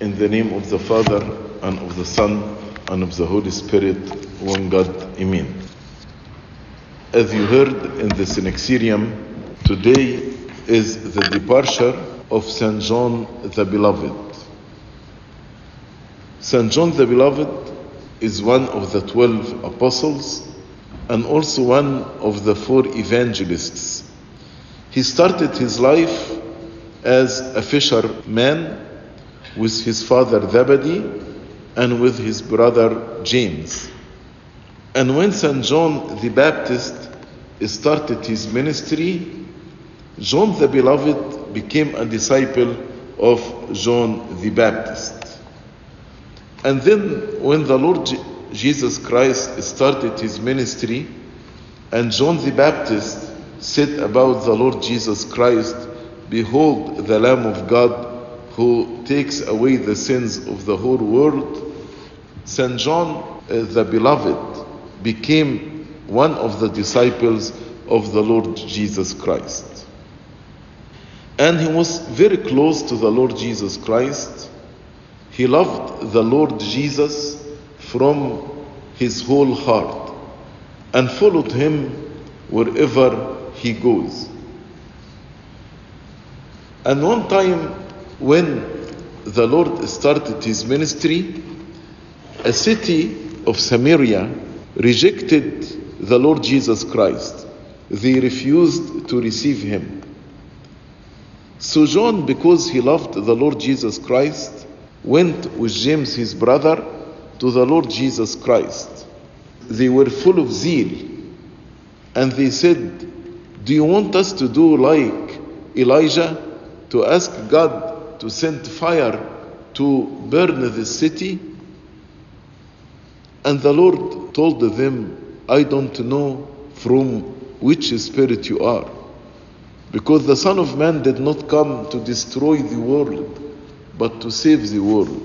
In the name of the Father, and of the Son, and of the Holy Spirit, one God, Amen. As you heard in the Synaxarium, today is the departure of St. John the Beloved. St. John the Beloved is one of the twelve apostles and also one of the four evangelists. He started his life as a fisherman with his father Zebedee and with his brother James. And when St. John the Baptist started his ministry, John the Beloved became a disciple of John the Baptist. And then when the Lord Je- Jesus Christ started his ministry, and John the Baptist said about the Lord Jesus Christ, Behold the Lamb of God who takes away the sins of the whole world, St. John uh, the Beloved became one of the disciples of the Lord Jesus Christ. And he was very close to the Lord Jesus Christ. He loved the Lord Jesus from his whole heart and followed him wherever he goes. And one time when the Lord started his ministry, a city of Samaria rejected the Lord Jesus Christ. They refused to receive him. So John, because he loved the Lord Jesus Christ, went with James, his brother, to the Lord Jesus Christ. They were full of zeal. And they said, Do you want us to do like Elijah, to ask God to send fire to burn the city? And the Lord told them, I don't know from which spirit you are. Because the Son of Man did not come to destroy the world, but to save the world.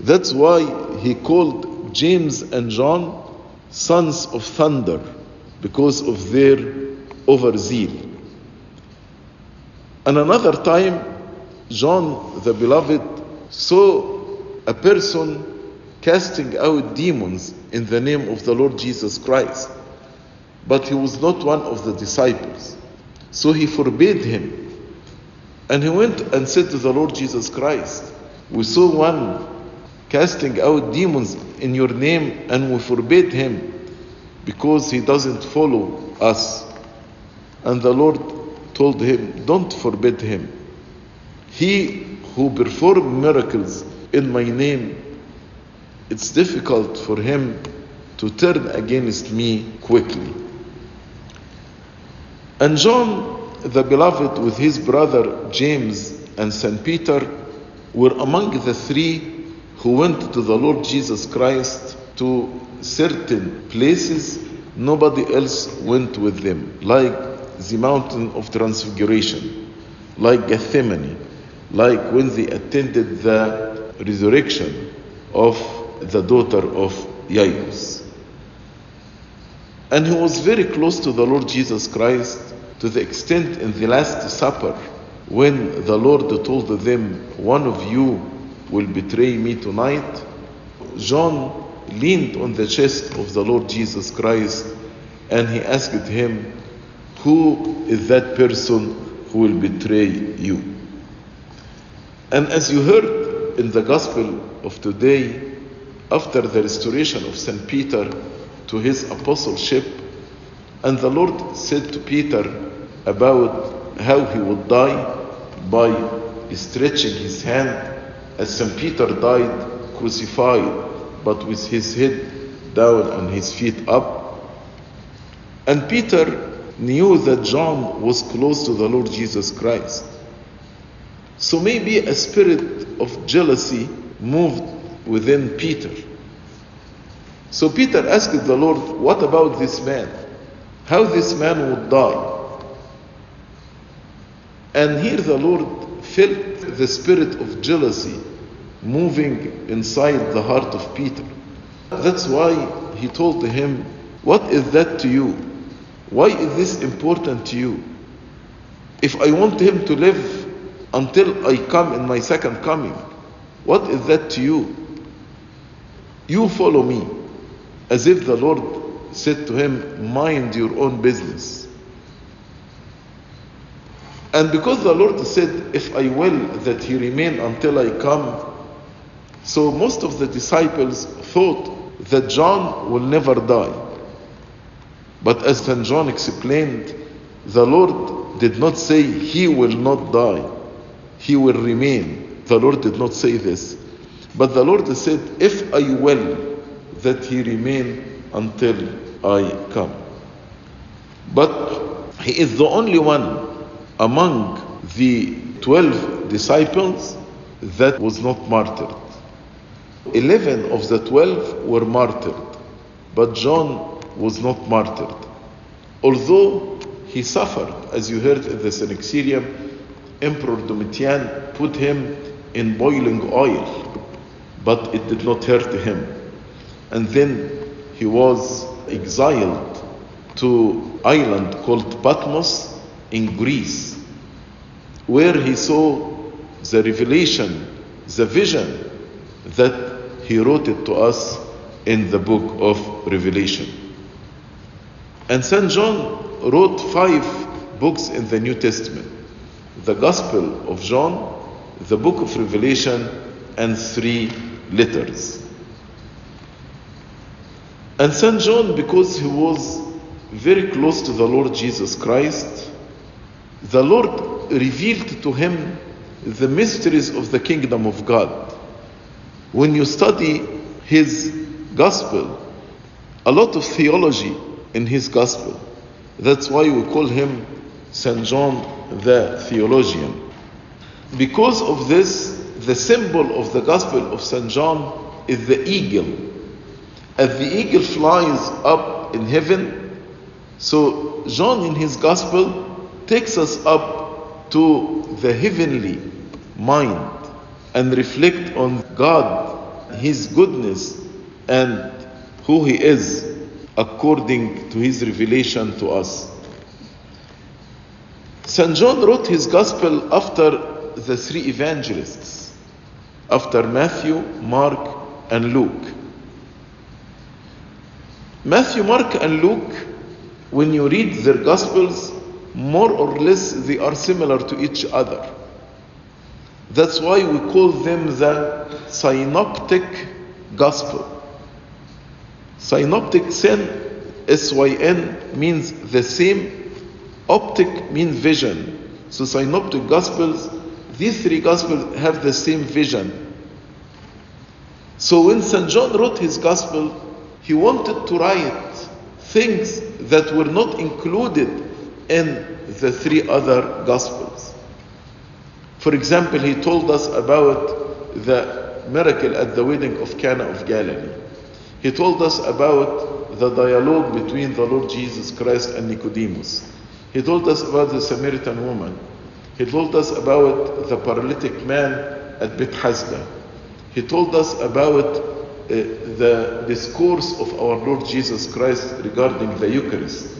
That's why he called James and John sons of thunder, because of their overzeal. And another time, John the Beloved saw a person casting out demons in the name of the Lord Jesus Christ, but he was not one of the disciples. So he forbade him. And he went and said to the Lord Jesus Christ, We saw one casting out demons in your name, and we forbade him because he doesn't follow us. And the Lord told him, Don't forbid him. He who performed miracles in my name, it's difficult for him to turn against me quickly. And John, the beloved, with his brother James and St. Peter, were among the three who went to the Lord Jesus Christ to certain places nobody else went with them, like the mountain of transfiguration, like Gethsemane, like when they attended the resurrection of the daughter of Jairus. And he was very close to the Lord Jesus Christ to the extent in the Last Supper when the Lord told them, One of you will betray me tonight. John leaned on the chest of the Lord Jesus Christ and he asked him, Who is that person who will betray you? And as you heard in the Gospel of today, after the restoration of St. Peter to his apostleship, and the Lord said to Peter about how he would die by stretching his hand, as St. Peter died crucified, but with his head down and his feet up. And Peter knew that John was close to the Lord Jesus Christ. So maybe a spirit of jealousy moved within Peter. So Peter asked the Lord, What about this man? How this man would die? And here the Lord felt the spirit of jealousy moving inside the heart of Peter. That's why he told to him, What is that to you? Why is this important to you? If I want him to live until I come in my second coming, What is that to you? You follow me. As if the Lord said to him, Mind your own business. And because the Lord said, If I will, that he remain until I come, so most of the disciples thought that John will never die. But as St. John explained, the Lord did not say he will not die, he will remain. The Lord did not say this. But the Lord said, If I will, that he remain until I come. But he is the only one among the 12 disciples that was not martyred. 11 of the 12 were martyred, but John was not martyred. Although he suffered, as you heard in the Synaxarium, Emperor Domitian put him in boiling oil, but it did not hurt him. And then he was exiled to island called Patmos in Greece, where he saw the revelation, the vision that he wrote it to us in the book of Revelation. And St. John wrote five books in the New Testament the Gospel of John, the book of Revelation, and three letters. And St. John, because he was very close to the Lord Jesus Christ, the Lord revealed to him the mysteries of the kingdom of God. When you study his gospel, a lot of theology in his gospel. That's why we call him St. John the theologian. Because of this, the symbol of the gospel of St. John is the eagle. As the eagle flies up in heaven, so John in his gospel takes us up to the heavenly mind and reflect on God, His goodness, and who He is according to His revelation to us. St. John wrote his gospel after the three evangelists, after Matthew, Mark, and Luke. Matthew, Mark, and Luke, when you read their gospels, more or less they are similar to each other. That's why we call them the synoptic gospel. Synoptic sin, S-Y-N, means the same. Optic means vision. So synoptic gospels, these three gospels have the same vision. So when St. John wrote his gospel, he wanted to write things that were not included in the three other gospels. For example, he told us about the miracle at the wedding of Cana of Galilee. He told us about the dialogue between the Lord Jesus Christ and Nicodemus. He told us about the Samaritan woman. He told us about the paralytic man at Bethesda. He told us about uh, the discourse of our Lord Jesus Christ regarding the Eucharist.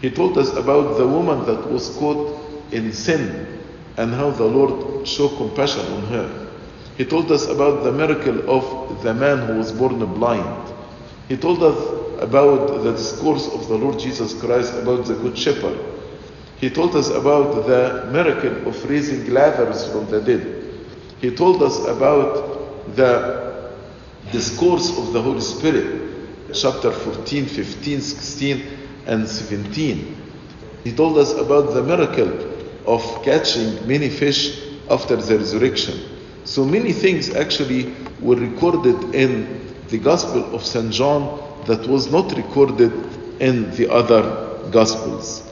He told us about the woman that was caught in sin and how the Lord showed compassion on her. He told us about the miracle of the man who was born blind. He told us about the discourse of the Lord Jesus Christ about the Good Shepherd. He told us about the miracle of raising Lazarus from the dead. He told us about the discourse of the Holy Spirit, chapter 14, 15, 16, and 17. He told us about the miracle of catching many fish after the resurrection. So many things actually were recorded in the Gospel of St. John that was not recorded in the other Gospels.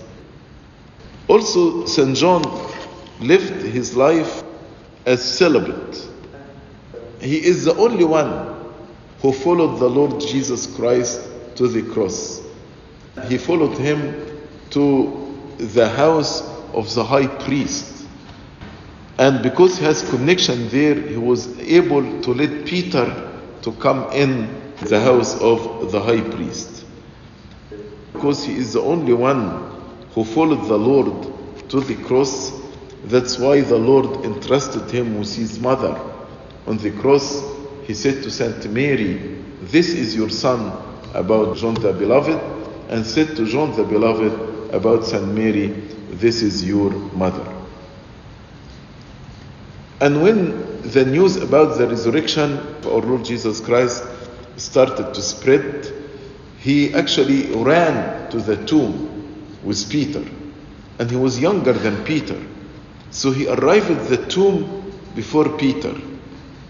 Also, St. John lived his life as celibate. He is the only one who followed the Lord Jesus Christ to the cross. He followed him to the house of the high priest. And because he has connection there, he was able to let Peter to come in the house of the high priest. Because he is the only one who followed the Lord to the cross, that's why the Lord entrusted him with his mother, on the cross, he said to Saint Mary, This is your son, about John the Beloved, and said to John the Beloved about Saint Mary, This is your mother. And when the news about the resurrection of our Lord Jesus Christ started to spread, he actually ran to the tomb with Peter. And he was younger than Peter. So he arrived at the tomb before Peter.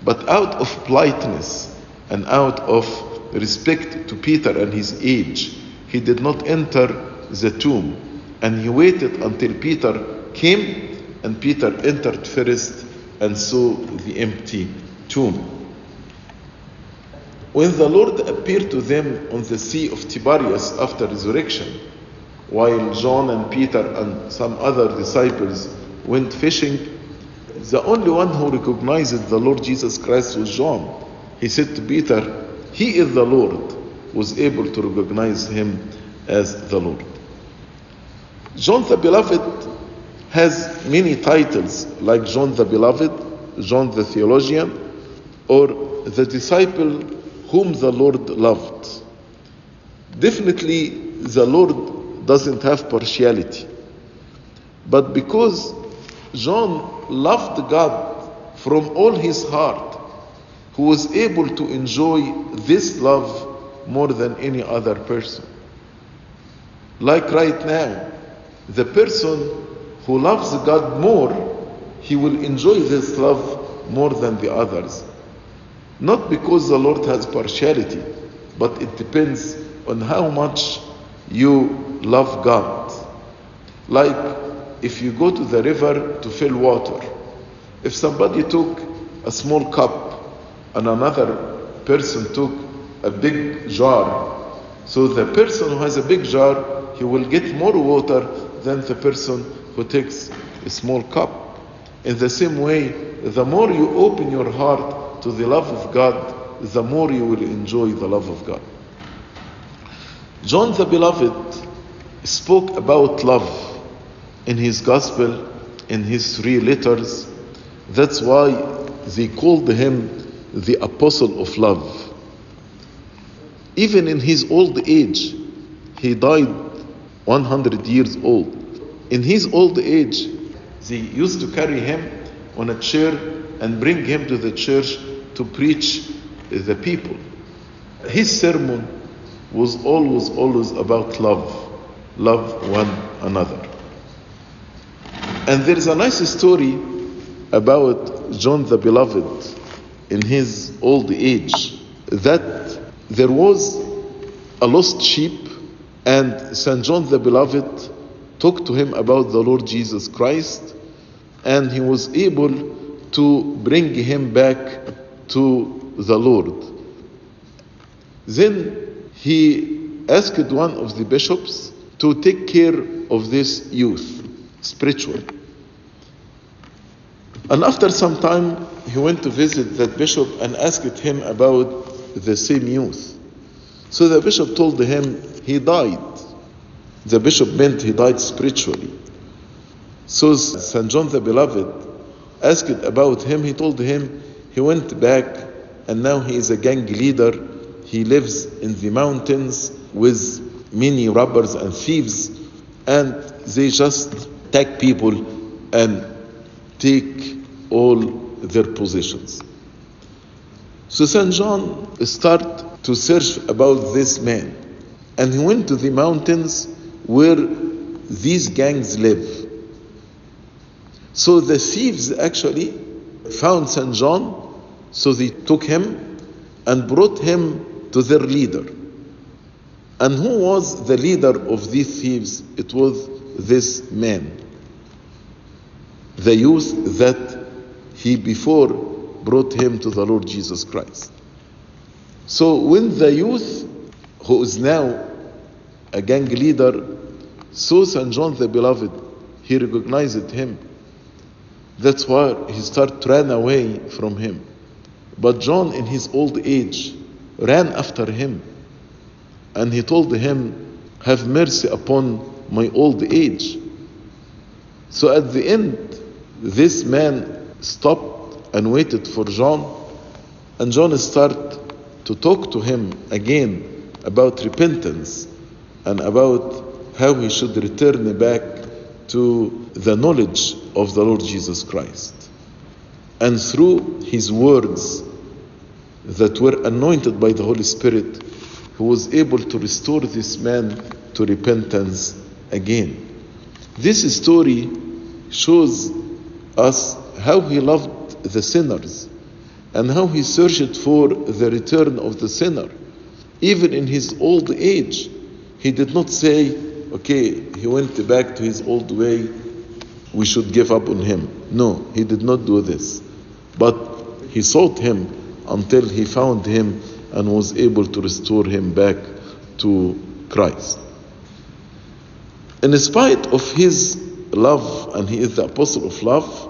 But out of politeness and out of respect to Peter and his age, he did not enter the tomb. And he waited until Peter came, and Peter entered first and saw the empty tomb. When the Lord appeared to them on the Sea of Tiberias after resurrection, while John and Peter and some other disciples went fishing, the only one who recognized the Lord Jesus Christ was John. He said to Peter, He is the Lord, was able to recognize him as the Lord. John the Beloved has many titles, like John the Beloved, John the Theologian, or the disciple whom the Lord loved. Definitely, the Lord doesn't have partiality. But because John loved God from all his heart, who was able to enjoy this love more than any other person. Like right now, the person who loves God more, he will enjoy this love more than the others. Not because the Lord has partiality, but it depends on how much you love God. Like if you go to the river to fill water, if somebody took a small cup and another person took a big jar, so the person who has a big jar, he will get more water than the person who takes a small cup. In the same way, the more you open your heart to the love of God, the more you will enjoy the love of God. John the Beloved spoke about love in his gospel, in his three letters. That's why they called him the apostle of love. Even in his old age, he died 100 years old. In his old age, they used to carry him on a chair and bring him to the church to preach the people. His sermon was always, always about love. Love one another. And there is a nice story about John the Beloved in his old age that there was a lost sheep and St. John the Beloved talked to him about the Lord Jesus Christ and he was able to bring him back to the Lord. Then he asked one of the bishops to take care of this youth spiritually. And after some time, he went to visit that bishop and asked him about the same youth. So the bishop told him he died. The bishop meant he died spiritually. So St. John the Beloved asked about him. He told him he went back and now he is a gang leader. He lives in the mountains with many robbers and thieves, and they just take people and take all their possessions. So St. John started to search about this man, and he went to the mountains where these gangs live. So the thieves actually found St. John, so they took him and brought him to their leader. And who was the leader of these thieves? It was this man, the youth that he before brought him to the Lord Jesus Christ. So when the youth, who is now a gang leader, saw St. John the Beloved, he recognized him. That's why he started to run away from him. But John, in his old age, ran after him and he told him, Have mercy upon my old age. So at the end, this man stopped and waited for John And John started to talk to him again about repentance and about how he should return back to the knowledge of the Lord Jesus Christ. And through his words that were anointed by the Holy Spirit, he was able to restore this man to repentance again. This story shows us how he loved the sinners and how he searched for the return of the sinner. Even in his old age, he did not say, okay, he went back to his old way, we should give up on him. No, he did not do this. But he sought him until he found him and was able to restore him back to Christ. In spite of his love, and he is the apostle of love,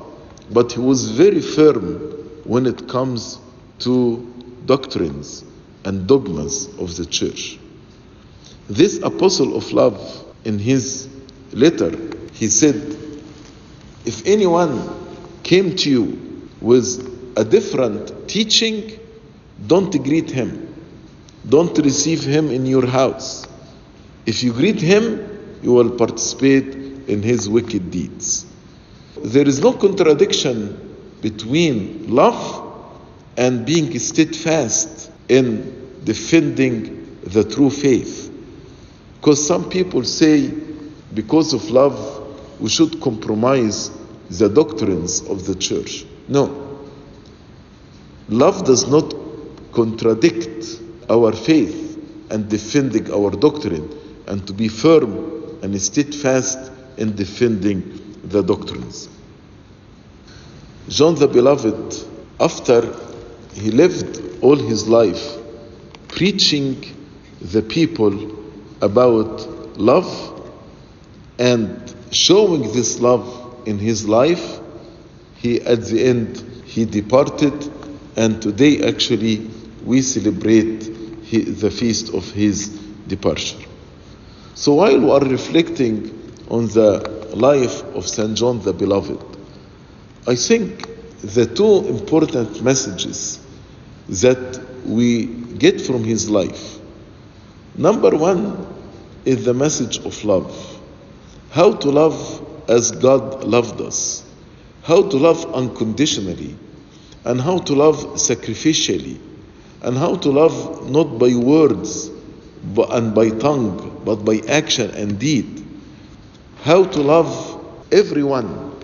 but he was very firm when it comes to doctrines and dogmas of the church. This apostle of love, in his letter, he said, If anyone came to you with a different teaching, don't greet him. Don't receive him in your house. If you greet him, you will participate in his wicked deeds. There is no contradiction between love and being steadfast in defending the true faith. Because some people say, because of love, we should compromise the doctrines of the church. No. Love does not contradict our faith and defending our doctrine and to be firm and steadfast in defending the doctrines. John the Beloved, after he lived all his life preaching the people about love and showing this love in his life, he at the end he departed, and today actually we celebrate the feast of his departure. So while we are reflecting on the life of St. John the Beloved, I think the two important messages that we get from his life. Number one is the message of love. How to love as God loved us. How to love unconditionally. And how to love sacrificially. And how to love not by words and by tongue, but by action and deed. How to love everyone.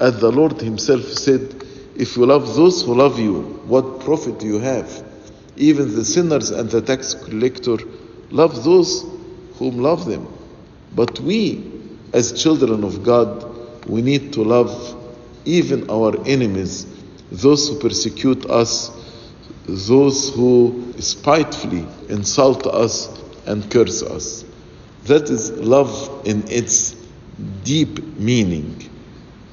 As the Lord Himself said, if you love those who love you, what profit do you have? Even the sinners and the tax collector love those whom love them. But we, as children of God, we need to love even our enemies, those who persecute us, those who spitefully insult us and curse us. That is love in its deep meaning.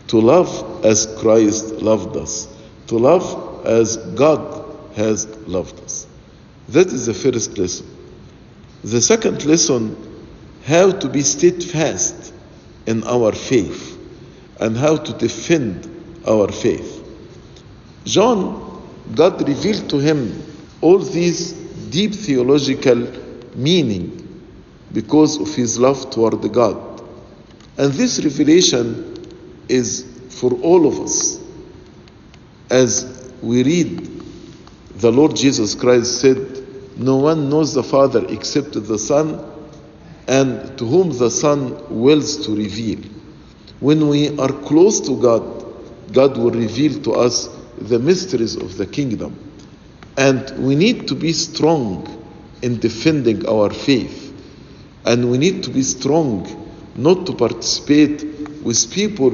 To love as Christ loved us. To love as God has loved us. That is the first lesson. The second lesson, how to be steadfast in our faith and how to defend our faith. John, God revealed to him all these deep theological meaning because of his love toward God. And this revelation is for all of us. As we read, the Lord Jesus Christ said, No one knows the Father except the Son, and to whom the Son wills to reveal. When we are close to God, God will reveal to us the mysteries of the kingdom. And we need to be strong in defending our faith. And we need to be strong not to participate with people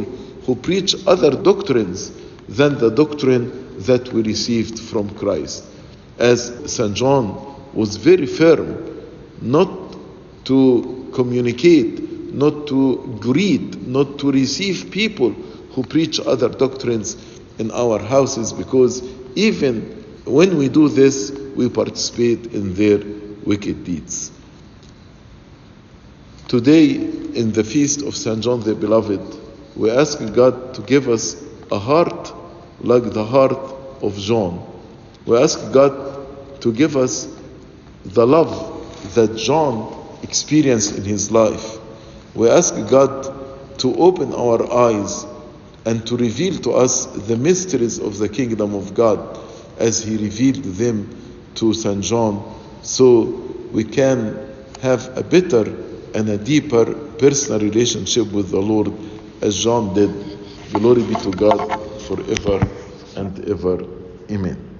who preach other doctrines than the doctrine that we received from Christ. As St. John was very firm not to communicate, not to greet, not to receive people who preach other doctrines in our houses because even when we do this, we participate in their wicked deeds. Today, in the feast of St. John the Beloved, we ask God to give us a heart like the heart of John, We ask God to give us the love that John experienced in his life. We ask God to open our eyes and to reveal to us the mysteries of the kingdom of God as he revealed them to St. John so we can have a better and a deeper personal relationship with the Lord as John did. Glory be to God forever and ever. Amen.